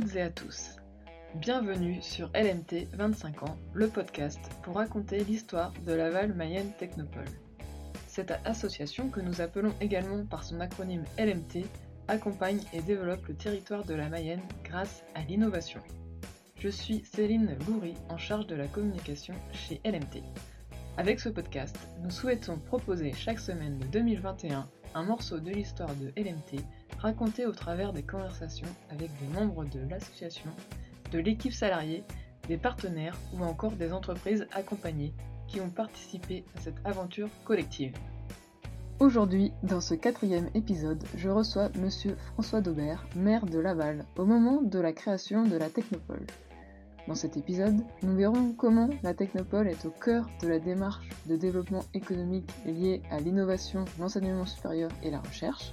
toutes et à tous. Bienvenue sur LMT 25 ans, le podcast pour raconter l'histoire de Laval Mayenne Technopole. Cette association, que nous appelons également par son acronyme LMT, accompagne et développe le territoire de la Mayenne grâce à l'innovation. Je suis Céline Goury, en charge de la communication chez LMT. Avec ce podcast, nous souhaitons proposer chaque semaine de 2021 un morceau de l'histoire de LMT raconté au travers des conversations avec des membres de l'association, de l'équipe salariée, des partenaires ou encore des entreprises accompagnées qui ont participé à cette aventure collective. Aujourd'hui, dans ce quatrième épisode, je reçois Monsieur François Daubert, maire de Laval, au moment de la création de la Technopole. Dans cet épisode, nous verrons comment la Technopole est au cœur de la démarche de développement économique liée à l'innovation, l'enseignement supérieur et la recherche,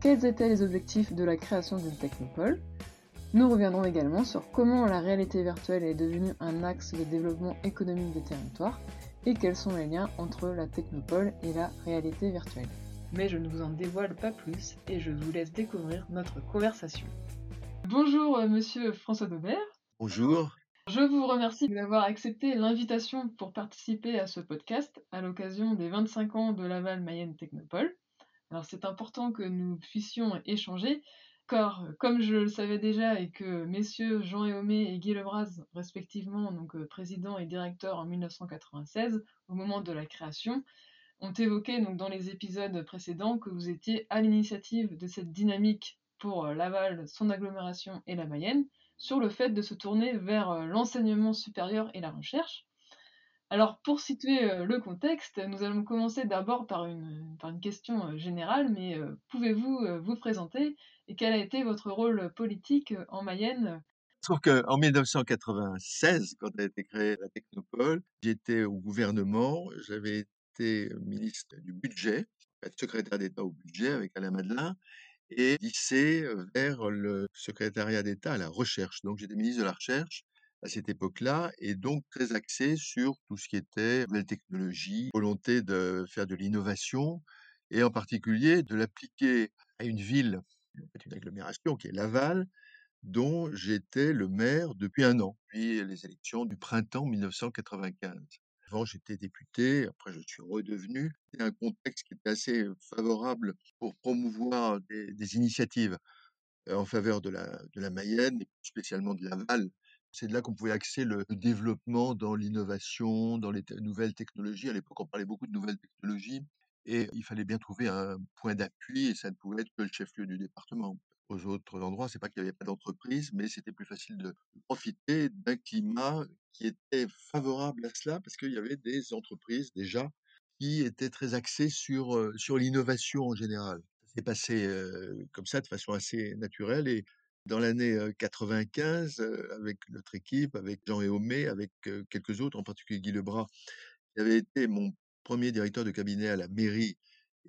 quels étaient les objectifs de la création d'une technopole? Nous reviendrons également sur comment la réalité virtuelle est devenue un axe de développement économique des territoires et quels sont les liens entre la technopole et la réalité virtuelle. Mais je ne vous en dévoile pas plus et je vous laisse découvrir notre conversation. Bonjour euh, monsieur François Daubert. Bonjour. Je vous remercie d'avoir accepté l'invitation pour participer à ce podcast à l'occasion des 25 ans de Laval Mayenne Technopole. Alors c'est important que nous puissions échanger, car comme je le savais déjà et que messieurs Jean Éomé et Guy Lebras, respectivement donc euh, président et directeur en 1996, au moment de la création, ont évoqué donc dans les épisodes précédents que vous étiez à l'initiative de cette dynamique pour euh, Laval, son agglomération et la Mayenne, sur le fait de se tourner vers euh, l'enseignement supérieur et la recherche. Alors, pour situer euh, le contexte, nous allons commencer d'abord par une, par une question euh, générale, mais euh, pouvez-vous vous présenter et quel a été votre rôle politique en Mayenne? Trouve qu'en 1996, quand a été créée la Technopole, j'étais au gouvernement, j'avais été ministre du budget, secrétaire d'État au budget avec Alain Madelin, et lycée vers le secrétariat d'État à la recherche. Donc j'étais ministre de la Recherche à cette époque-là, et donc très axé sur tout ce qui était nouvelles technologies, volonté de faire de l'innovation, et en particulier de l'appliquer à une ville, une agglomération qui est Laval, dont j'étais le maire depuis un an, puis les élections du printemps 1995. Avant, j'étais député, après je suis redevenu. C'est un contexte qui était assez favorable pour promouvoir des, initiatives en faveur de la, de la Mayenne, et spécialement de Laval, c'est de là qu'on pouvait axer le développement dans l'innovation, dans les nouvelles technologies. À l'époque, on parlait beaucoup de nouvelles technologies et il fallait bien trouver un point d'appui et ça ne pouvait être que le chef-lieu du département. Aux autres endroits, c'est pas qu'il n'y avait pas d'entreprise, mais c'était plus facile de profiter d'un climat qui était favorable à cela parce qu'il y avait des entreprises déjà qui étaient très axées sur, euh, sur l'innovation en général. Ça s'est passé euh, comme ça de façon assez naturelle et dans l'année 95, avec notre équipe, avec Jean Éomé, avec quelques autres, en particulier Guy Lebras, qui avait été mon premier directeur de cabinet à la mairie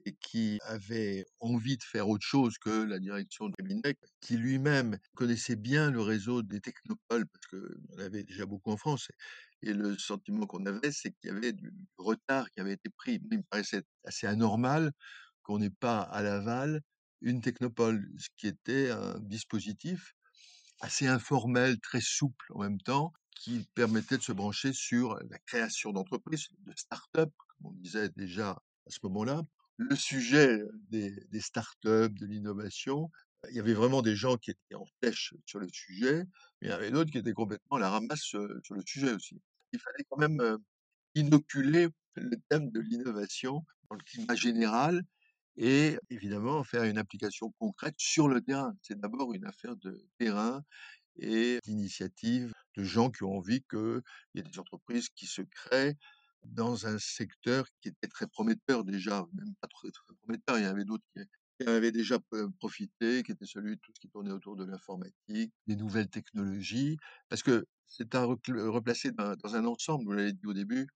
et qui avait envie de faire autre chose que la direction de cabinet, qui lui-même connaissait bien le réseau des technopoles, parce qu'on avait déjà beaucoup en France, et le sentiment qu'on avait, c'est qu'il y avait du retard qui avait été pris. Il me paraissait assez anormal qu'on n'ait pas à Laval une technopole, ce qui était un dispositif assez informel, très souple en même temps, qui permettait de se brancher sur la création d'entreprises, de start-up, comme on disait déjà à ce moment-là. Le sujet des, des start-up, de l'innovation, il y avait vraiment des gens qui étaient en pêche sur le sujet, mais il y avait d'autres qui étaient complètement à la ramasse sur le sujet aussi. Il fallait quand même inoculer le thème de l'innovation dans le climat général et évidemment faire une application concrète sur le terrain. C'est d'abord une affaire de terrain et d'initiative de gens qui ont envie qu'il y ait des entreprises qui se créent dans un secteur qui était très prometteur déjà, même pas très, prometteur, il y en avait d'autres qui, avaient déjà profité, qui était celui de tout ce qui tournait autour de l'informatique, des nouvelles technologies, parce que c'est à replacer dans un ensemble, vous l'avez dit au début,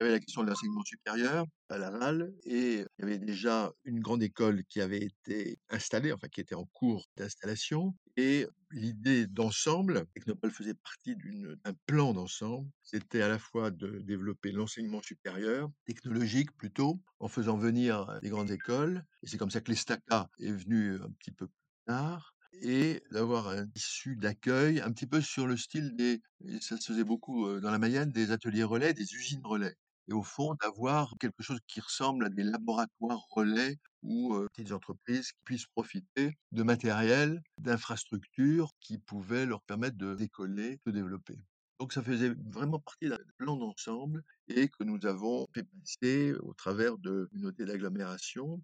il y avait la question de l'enseignement supérieur à Laval et il y avait déjà une grande école qui avait été installée, enfin qui était en cours d'installation. Et l'idée d'ensemble, Technopole faisait partie d'un plan d'ensemble, c'était à la fois de développer l'enseignement supérieur, technologique plutôt, en faisant venir des grandes écoles. Et c'est comme ça que l'ESTACA est venu un petit peu plus tard et d'avoir un tissu d'accueil un petit peu sur le style des ça se faisait beaucoup, heu, dans la Mayenne, des ateliers relais, des usines relais et au fond d'avoir quelque chose qui ressemble à des laboratoires relais où, heu, petites entreprises puissent profiter de matériel, d'infrastructures qui pouvaient leur permettre de décoller, de développer. Donc ça faisait vraiment partie d'un plan d'ensemble et que nous avons fait passer au travers de communautés d'agglomération.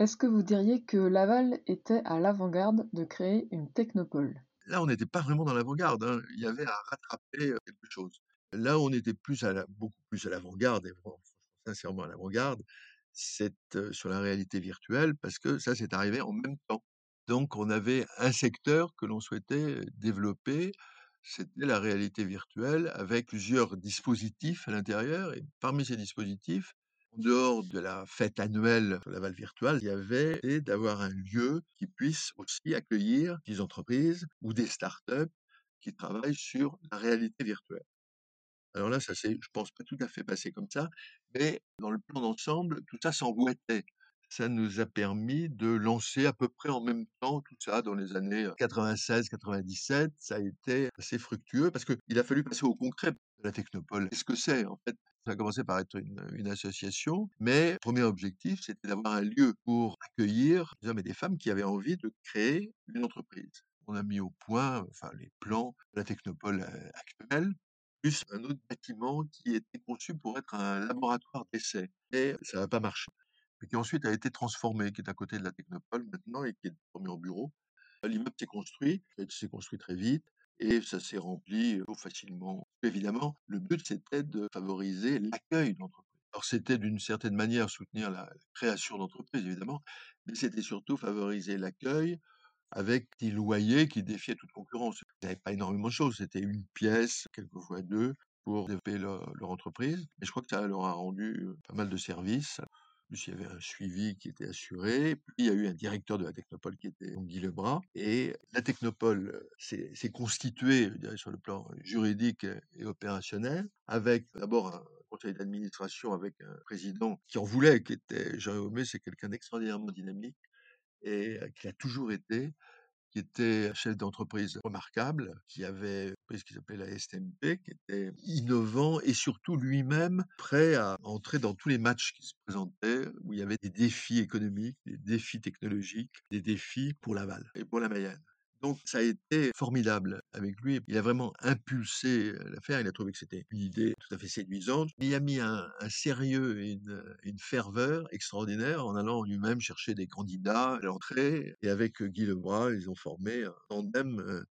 Est-ce que vous diriez que Laval était à l'avant-garde de créer une technopole? Là, on n'était pas vraiment dans l'avant-garde, hein, il y avait à rattraper, quelque chose. Là on était beaucoup plus à l'avant-garde et sincèrement à l'avant-garde, c'est, sur la réalité virtuelle parce que ça, c'est arrivé en même temps. Donc on avait un secteur que l'on souhaitait développer, c'était la réalité virtuelle avec plusieurs dispositifs à l'intérieur et parmi ces dispositifs, en dehors de la fête annuelle sur Laval Virtual, il y avait d'avoir un lieu qui puisse aussi accueillir des entreprises ou des startups qui travaillent sur la réalité virtuelle. Alors là, ça s'est, je pense, pas tout à fait passé comme ça, mais dans le plan d'ensemble, tout ça s'emboîtait. Ça nous a permis de lancer à peu près en même temps tout ça dans les années 96-97. Ça a été assez fructueux parce qu'il a fallu passer au concret de la technopole. Qu'est-ce que c'est en fait? Ça a commencé par être une, association, mais le premier objectif, c'était d'avoir un lieu pour accueillir des hommes et des femmes qui avaient envie de créer une entreprise. On a mis au point enfin, les plans de la technopole actuelle, plus un autre bâtiment qui était conçu pour être un laboratoire d'essai. Et ça n'a pas marché. Et qui ensuite a été transformé, qui est à côté de la technopole maintenant et qui est transformé en bureau. L'immeuble s'est construit, s'est construit très vite et ça s'est rempli facilement. Évidemment, le but c'était de favoriser l'accueil d'entreprises. Alors c'était d'une certaine manière soutenir la, création d'entreprises évidemment, mais c'était surtout favoriser l'accueil avec des loyers qui défiaient toute concurrence. Il n'y avait pas énormément de choses, c'était une pièce, quelquefois deux, pour développer leur, entreprise. Et je crois que ça leur a rendu pas mal de services il y avait un suivi qui était assuré. Puis, il y a eu un directeur de la Technopole qui était Guy Lebras. Et la Technopole s'est constituée, je dirais, sur le plan juridique et opérationnel, avec d'abord un conseil d'administration avec un président qui en voulait, qui était Jean Homé, c'est quelqu'un d'extraordinairement dynamique et qui a toujours été qui était chef d'entreprise remarquable, qui avait une entreprise qui s'appelait la STMP, qui était innovant et surtout lui-même prêt à entrer dans tous les matchs qui se présentaient, où il y avait des défis économiques, des défis technologiques, des défis pour Laval et pour la Mayenne. Donc ça a été formidable avec lui. Il a vraiment impulsé l'affaire. Il a trouvé que c'était une idée tout à fait séduisante. Il a mis un, sérieux et une, ferveur extraordinaire en allant lui-même chercher des candidats à l'entrée. Et avec Guy Lebras, ils ont formé un tandem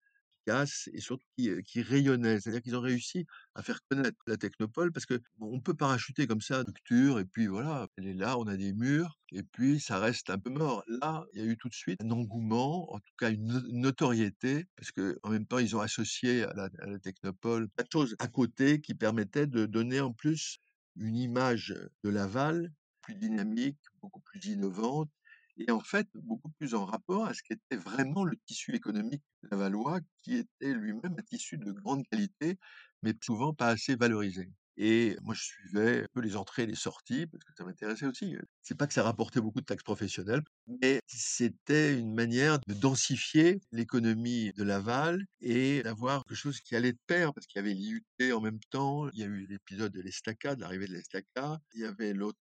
et surtout qui, qui rayonnait. C'est-à-dire qu'ils ont réussi à faire connaître la technopole parce que on peut parachuter comme ça, structure, et puis voilà, elle est là, on a des murs, et puis ça reste un peu mort. Là, il y a eu tout de suite un engouement, en tout cas une notoriété, parce que en même temps, ils ont associé à la, à la technopole de choses à côté qui permettaient de donner en plus une image de Laval plus dynamique, beaucoup plus innovante, et en fait beaucoup plus en rapport à ce qu'était vraiment le tissu économique lavallois, qui était lui-même un tissu de grande qualité, mais souvent pas assez valorisé. Et moi, je suivais un peu les entrées et les sorties, parce que ça m'intéressait aussi. C'est pas que ça rapportait beaucoup de taxes professionnelles, mais c'était une manière de densifier l'économie de Laval et d'avoir quelque chose qui allait de pair, parce qu'il y avait l'IUT en même temps, il y a eu l'épisode de l'Estaca, de l'arrivée de l'Estaca, il y avait l'autre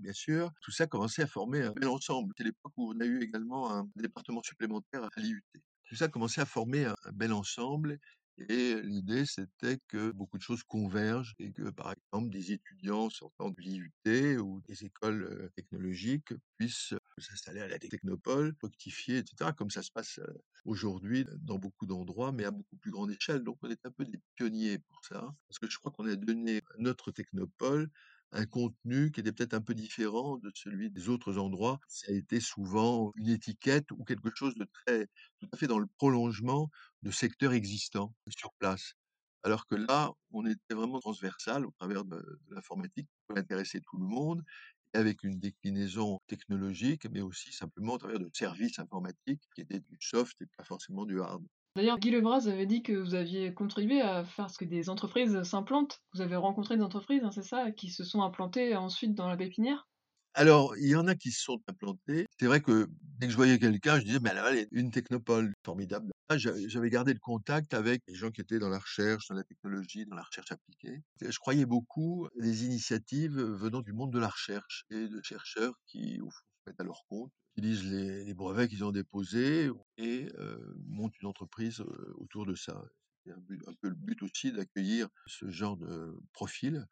bien sûr. Tout ça commençait à former un bel ensemble. C'est l'époque où on a eu également un département supplémentaire à l'IUT. Tout ça commençait à former un bel ensemble et l'idée, c'était que beaucoup de choses convergent et que, par exemple, des étudiants sortant de l'IUT ou des écoles technologiques puissent s'installer à la technopole, fructifier, etc., comme ça se passe aujourd'hui dans beaucoup d'endroits, mais à beaucoup plus grande échelle. Donc, on est un peu des pionniers pour ça, parce que je crois qu'on a donné notre technopole un contenu qui était peut-être un peu différent de celui des autres endroits. Ça a été souvent une étiquette ou quelque chose de très, tout à fait dans le prolongement de secteurs existants sur place. Alors que là, on était vraiment transversal au travers de, l'informatique, qui peut intéresser tout le monde, avec une déclinaison technologique, mais aussi simplement au travers de services informatiques qui étaient du soft et pas forcément du hard. D'ailleurs, Guy Lebras avait dit que vous aviez contribué à faire ce que des entreprises s'implantent. Vous avez rencontré des entreprises, hein, c'est ça, qui se sont implantées ensuite dans la pépinière? Alors, il y en a qui se sont implantés. C'est vrai que Dès que je voyais quelqu'un, je disais: «Mais là, a une technopole, formidable». Ah, j'a j'avais gardé le contact avec les gens qui étaient dans la recherche, dans la technologie, dans la recherche appliquée. Je croyais beaucoup des initiatives, venant du monde de la recherche et de chercheurs qui, au fond, se mettent à leur compte, utilisent les brevets qu'ils ont déposés et heu, montent une entreprise, autour de ça. C'est un peu le but aussi d'accueillir ce genre de profil,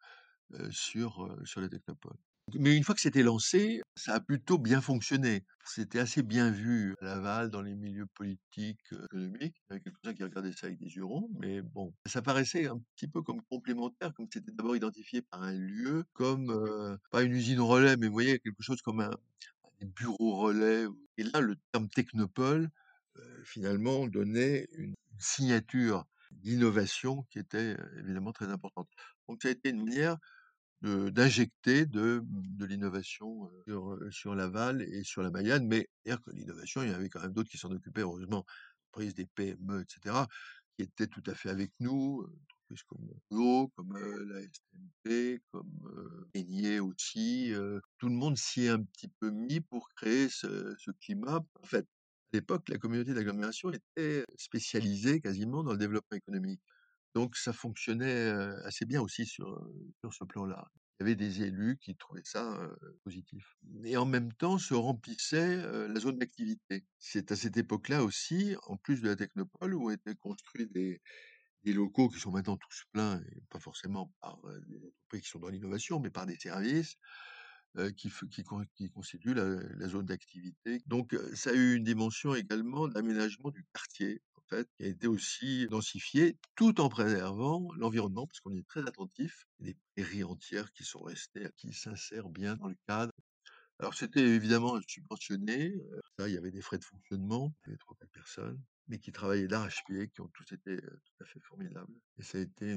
sur, sur les technopoles. Mais une fois que c'était lancé, ça a plutôt bien fonctionné. C'était assez bien vu à Laval, dans les milieux politiques, économiques. Il y avait quelques-uns qui regardaient ça avec des yeux ronds, mais bon, ça paraissait un petit peu comme complémentaire, comme c'était d'abord identifié par un lieu, comme, pas une usine relais, mais vous voyez, quelque chose comme un des bureaux relais. Et là, le terme technopole, heu, finalement donnait une signature d'innovation qui était, heu, évidemment très importante. Donc ça a été une manière d'injecter de de l'innovation, heu, sur, sur Laval et sur la Mayenne, mais l'innovation, il y avait quand même d'autres qui s'en occupaient heureusement, entreprises, des PME et cetera, qui étaient tout à fait avec nous, comme Huot, comme, heu, la STMP, comme, heu, Hénier aussi, tout le monde s'y est un petit peu mis pour créer ce climat. En fait, à l'époque, la communauté d'agglomération était spécialisée quasiment dans le développement économique. Donc ça fonctionnait, assez bien aussi sur, ce plan-là. Il y avait des élus qui trouvaient ça, positif. Et en même temps se remplissait, la zone d'activité. C'est à cette époque-là aussi, en plus de la technopole, où été construits des des locaux qui sont maintenant tous pleins pas forcément par, heu, des entreprises qui sont dans l'innovation, mais par des services, heu, qui constituent la zone d'activité. Donc heu, ça a eu une dimension également d'aménagement du quartier, en fait, qui a été aussi densifié, tout en préservant l'environnement, parce qu'on est très attentif. Des prairies entières qui sont restées, qui s'insèrent bien dans le cadre. Alors c'était évidemment subventionné, il y avait des frais de fonctionnement, il y avait 3-4 personnes, mais qui travaillaient d'arrache-pied, qui ont tous été, tout à fait formidables. Et ça a été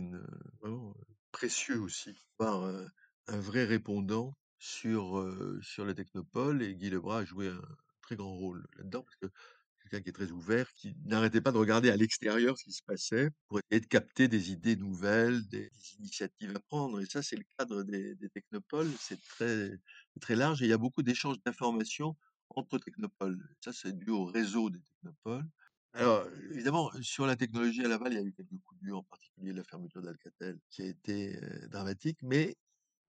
vraiment, précieux aussi, d'avoir, heu, un vrai répondant sur, sur la technopole et Guy Lebras a joué un très grand rôle là-dedans, quelqu'un qui est très ouvert, qui n'arrêtait pas de regarder à l'extérieur ce qui se passait pour essayer de capter des idées nouvelles, des initiatives à prendre. Et ça, c'est le cadre des technopoles, c'est très très large et il y a beaucoup d'échanges d'informations entre technopoles. Ça, c'est dû au réseau des technopoles. Alors, évidemment, sur la technologie à Laval, il y a eu quelques coups durs, en particulier la fermeture d'Alcatel, qui a été, heu, dramatique, mais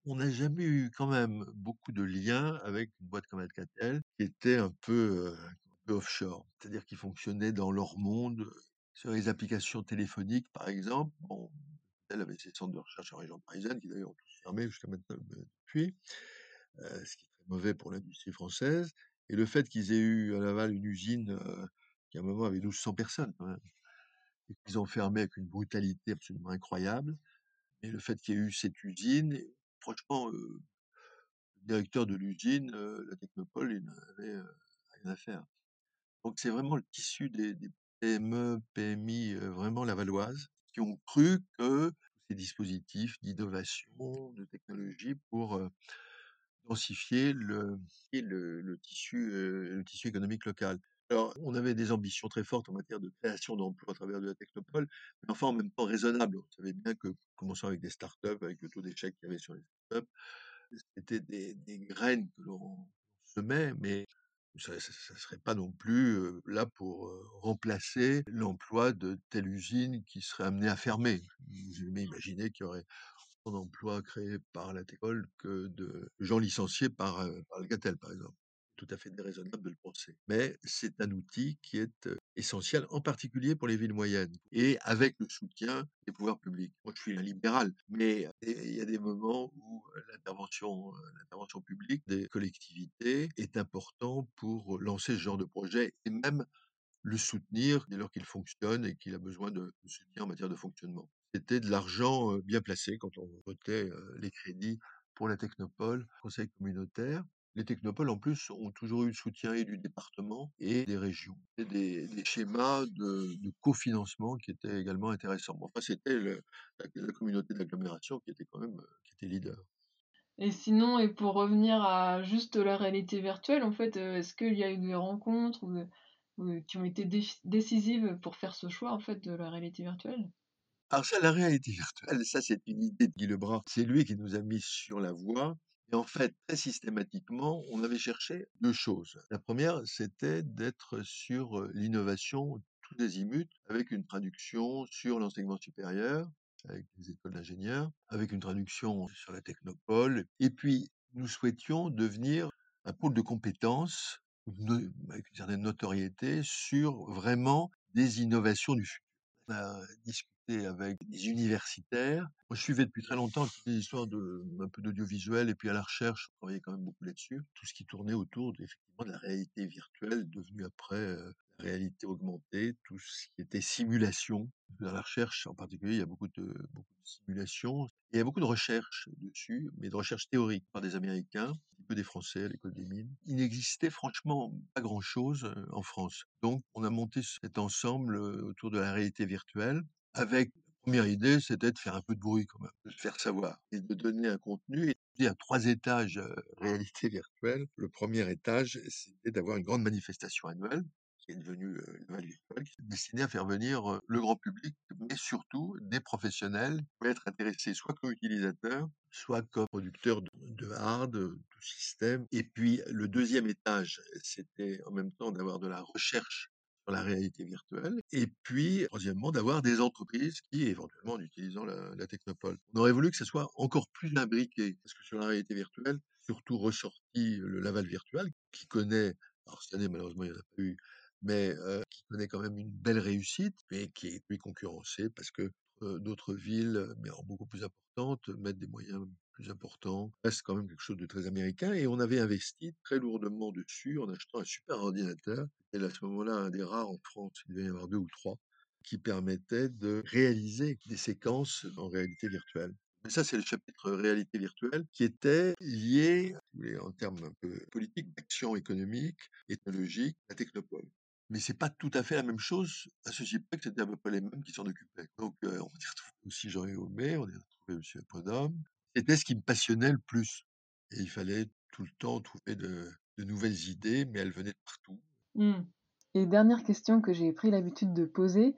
on n'a jamais eu quand même beaucoup de liens avec une boîte comme Alcatel, qui était un peu, un offshore. C'est-à-dire qu'ils fonctionnaient dans leur monde, sur les applications téléphoniques, par exemple. Bon, Alcatel avait ses centres de recherche en région parisienne, qui d'ailleurs ont tous fermé jusqu'à maintenant, heu, depuis, heu, ce qui est très mauvais pour l'industrie française. Et le fait qu'ils aient eu à Laval une usine, qui à un moment avait 1 200 personnes quand même et qu'ils ont fermé avec une brutalité absolument incroyable. Et le fait qu'il y ait eu cette usine, franchement, le directeur de l'usine, la technopole, il n'en avait, heu, rien à faire. Donc c'est vraiment le tissu des PME, PMI, heu, vraiment lavalloises, qui ont cru que ces dispositifs d'innovation, de technologie pour, heu, densifier le et le tissu, économique local. Alors, on avait des ambitions très fortes en matière de création d'emplois à travers de la technopole, mais enfin en même temps raisonnables. On savait bien que, commençant avec des start-up, avec le taux d'échec qu'il y avait sur les start-up, c'était des des graines que l'on semait, mais ça ça serait pas non plus, là pour, remplacer l'emploi de telle usine qui serait amenée à fermer. J'ai jamais imaginé qu'il y aurait autant d'emplois créés par la technopole que de gens licenciés par, par Alcatel, par exemple. Tout à fait déraisonnable de le penser. Mais c'est un outil qui est, essentiel, en particulier pour les villes moyennes et avec le soutien des pouvoirs publics. Moi, je suis un libéral, mais il y a des moments où, l'intervention, publique des collectivités est important pour lancer ce genre de projet et même le soutenir dès lors qu'il fonctionne et qu'il a besoin de soutien en matière de fonctionnement. C'était de l'argent, bien placé quand on votait, les crédits pour la technopole, conseil communautaire. Les technopoles, en plus, ont toujours eu le soutien et du département et des régions et des des schémas de de cofinancement qui étaient également intéressants. Enfin, c'était la la communauté d'agglomération qui était quand même, heu, qui était leader. Et sinon et pour revenir à juste la réalité virtuelle, en fait, heu, est-ce qu'il y a eu des rencontres ou, ou qui ont été décisives pour faire ce choix, en fait, de la réalité virtuelle? Alors ça, la réalité virtuelle, ça, c'est une idée de Guy Lebras. C'est lui qui nous a mis sur la voie Et en fait, très systématiquement, on avait cherché deux choses. La première, c'était d'être sur l'innovation tous azimuts, avec une traduction sur l'enseignement supérieur, avec les écoles d'ingénieurs, avec une traduction sur la technopole. Et puis, nous souhaitions devenir un pôle de compétences avec une certaine notoriété sur vraiment des innovations du futur. On a discuté avec des universitaires. Moi, je suivais depuis très longtemps les histoires de, un peu d'audiovisuel et puis à la recherche, je travaillais quand même beaucoup là-dessus. Tout ce qui tournait autour effectivement de la réalité virtuelle devenue après euh, la réalité augmentée, tout ce qui était simulation. Dans la recherche en particulier, il y a beaucoup de, beaucoup de simulations. il y a beaucoup de recherches dessus, mais de recherches théoriques par des Américains des Français à l'école des mines. Il n'existait franchement pas grand-chose en France. Donc, on a monté cet ensemble autour de la réalité virtuelle avec première idée, c'était de faire un peu de bruit quand même, de faire savoir et de donner un contenu. Et il y a trois étages réalité virtuelle. Le premier étage, c'était d'avoir une grande manifestation annuelle qui est devenue une nouvelle virtuelle, qui est destinée à faire venir le grand public, mais surtout des professionnels qui pouvaient être intéressés soit comme utilisateurs, soit comme producteurs de, hard, de système. Et puis le deuxième étage, c'était en même temps d'avoir de la recherche sur la réalité virtuelle. Et puis, troisièmement, d'avoir des entreprises qui, éventuellement, en utilisant la, la, technopole. On aurait voulu que ce soit encore plus imbriqué, parce que sur la réalité virtuelle, surtout ressorti le Laval virtuel, qui connaît, alors cette année, malheureusement, il n'y en a pas eu, mais qui connaît quand même une belle réussite, mais qui est lui concurrencé parce que d'autres villes, mais beaucoup plus importantes, mettent des moyens plus importants. Reste quand même quelque chose de très américain et on avait investi très lourdement dessus en achetant un super ordinateur. Et à ce moment-là, un des rares en France, il devait y en avoir deux ou trois, qui permettait de réaliser des séquences en réalité virtuelle. Mais ça, c'est le chapitre réalité virtuelle qui était lié, en termes un peu politiques, d'action économique technologique, à Technopole mais c'est pas tout à fait la même chose, à ceci près c'était à peu près les mêmes qui s'en occupaient. Donc, on y retrouvé aussi Jean-Yves on y retrouvé M. Podhomme. C'était ce qui me passionnait le plus. Et il fallait tout le temps trouver de, nouvelles idées, mais elles venaient de partout. Mmh. Et dernière question que j'ai pris l'habitude de poser,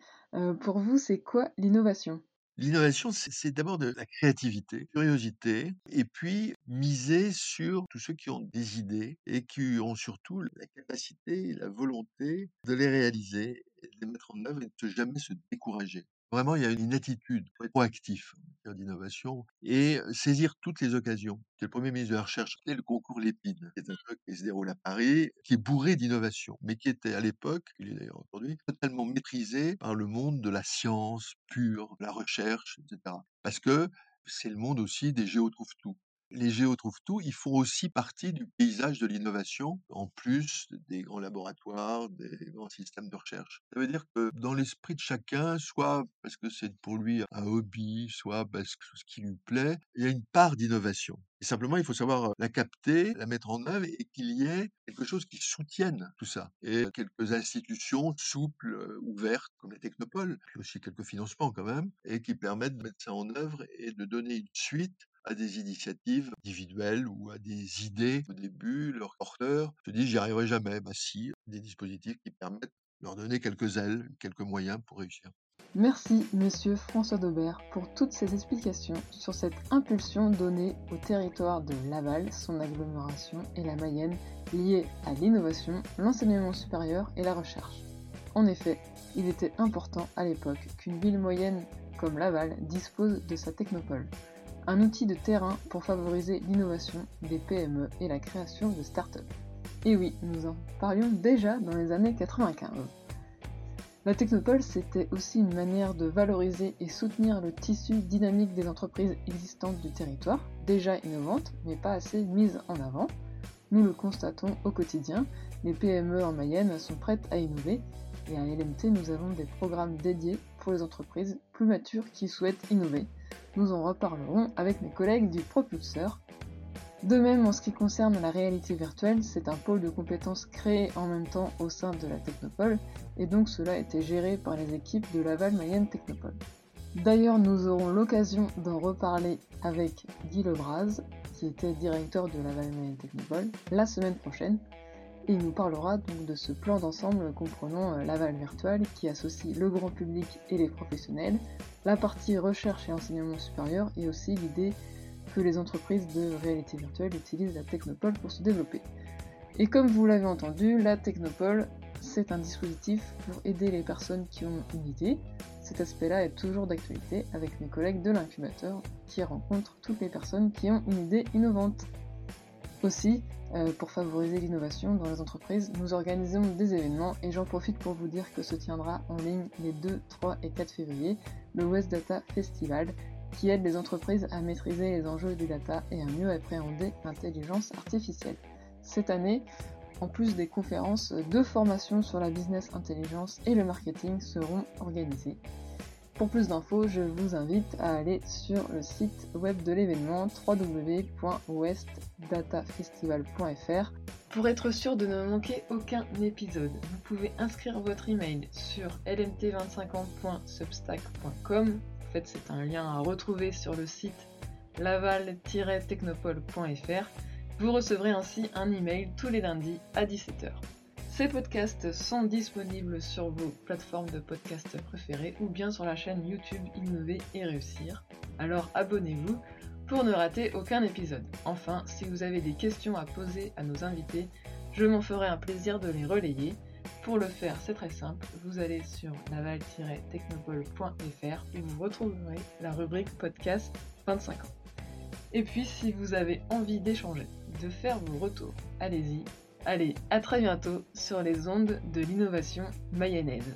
pour vous, c'est quoi l'innovation? L'innovation, c'est d'abord de la créativité, curiosité, et puis miser sur tous ceux qui ont des idées et qui ont surtout la capacité, la volonté de les réaliser, de les mettre en œuvre et de jamais se décourager. Vraiment, il y a une attitude d'innovation et saisir toutes les occasions. C'est le premier ministre de la Recherche et le concours Lépine, qui est un truc qui se déroule à Paris, qui est bourré d'innovation, mais qui était à l'époque, il est d'ailleurs aujourd'hui, totalement maîtrisé par le monde de la science pure, la recherche, etc. Parce que c'est le monde aussi des géotrouve-tout les géotrouve-tout, ils font aussi partie du paysage de l'innovation, en plus des grands laboratoires, des grands systèmes de recherche. Ça veut dire que dans l'esprit de chacun, soit parce que c'est pour lui un hobby, soit parce que ce qui lui plaît, il y a une part d'innovation. Simplement, il faut savoir la capter, la mettre en œuvre et qu'il y ait quelque chose qui soutienne tout ça. Et quelques institutions souples, ouvertes, comme les technopoles, puis aussi quelques financements quand même, et qui permettent de mettre ça en œuvre et de donner une suite à des initiatives individuelles ou à des idées. Au début, leurs porteurs se disent j'y arriverai jamais. Bah si, des dispositifs qui permettent de leur donner quelques ailes, quelques moyens pour réussir. Merci, monsieur François Daubert, pour toutes ces explications sur cette impulsion donnée au territoire de Laval, son agglomération et la Mayenne liée à l'innovation, l'enseignement supérieur et la recherche. En effet, il était important à l'époque qu'une ville moyenne comme Laval dispose de sa technopole un outil de terrain pour favoriser l'innovation des PME et la création de start-up. Et oui, nous en parlions déjà dans les années 95. La Technopole, c'était aussi une manière de valoriser et soutenir le tissu dynamique des entreprises existantes du territoire, déjà innovantes, mais pas assez mises en avant. Nous le constatons au quotidien, les PME en Mayenne sont prêtes à innover, et à LMT, nous avons des programmes dédiés pour les entreprises plus matures qui souhaitent innover, nous en reparlerons avec mes collègues du propulseur. De même, en ce qui concerne la réalité virtuelle, c'est un pôle de compétences créé en même temps au sein de la Technopole, et donc cela été géré par les équipes de Laval Mayenne Technopole. D'ailleurs, nous aurons l'occasion d'en reparler avec Guy Lebras, qui était directeur de Laval Mayenne Technopole, la semaine prochaine, il nous parlera donc de ce plan d'ensemble comprenant euh, l'aval virtuel qui associe le grand public et les professionnels, la partie recherche et enseignement supérieur et aussi l'idée que les entreprises de réalité virtuelle utilisent la Technopole pour se développer. Et comme vous l'avez entendu, la Technopole, c'est un dispositif pour aider les personnes qui ont une idée. Cet aspect-là est toujours d'actualité avec mes collègues de l'incubateur qui rencontrent toutes les personnes qui ont une idée innovante. Aussi, euh, pour favoriser l'innovation dans les entreprises, nous organisons des événements et j'en profite pour vous dire que se tiendra en ligne les 2, 3 et 4 février le West Data Festival qui aide les entreprises à maîtriser les enjeux des data et à mieux appréhender l'intelligence artificielle. Cette année, en plus des conférences, deux formations sur la business intelligence et le marketing seront organisées. Pour plus d'infos, je vous invite à aller sur le site web de l'événement www.westdatafestival.fr. Pour être sûr de ne manquer aucun épisode, vous pouvez inscrire votre email sur lmt25ans.substack.com. En fait, c'est un lien à retrouver sur le site laval-technopole.fr. Vous recevrez ainsi un email tous les lundis à 17h. Ces podcasts sont disponibles sur vos plateformes de podcasts préférées ou bien sur la chaîne YouTube Innover et Réussir. Alors abonnez-vous pour ne rater aucun épisode. Enfin, si vous avez des questions à poser à nos invités, je m'en ferai un plaisir de les relayer. Pour le faire, c'est très simple, vous allez sur naval-technopole.fr où vous retrouverez la rubrique podcast 25 ans. Et puis, si vous avez envie d'échanger, de faire vos retours, allez-y, Allez, à très bientôt sur les ondes de l'innovation mayonnaise.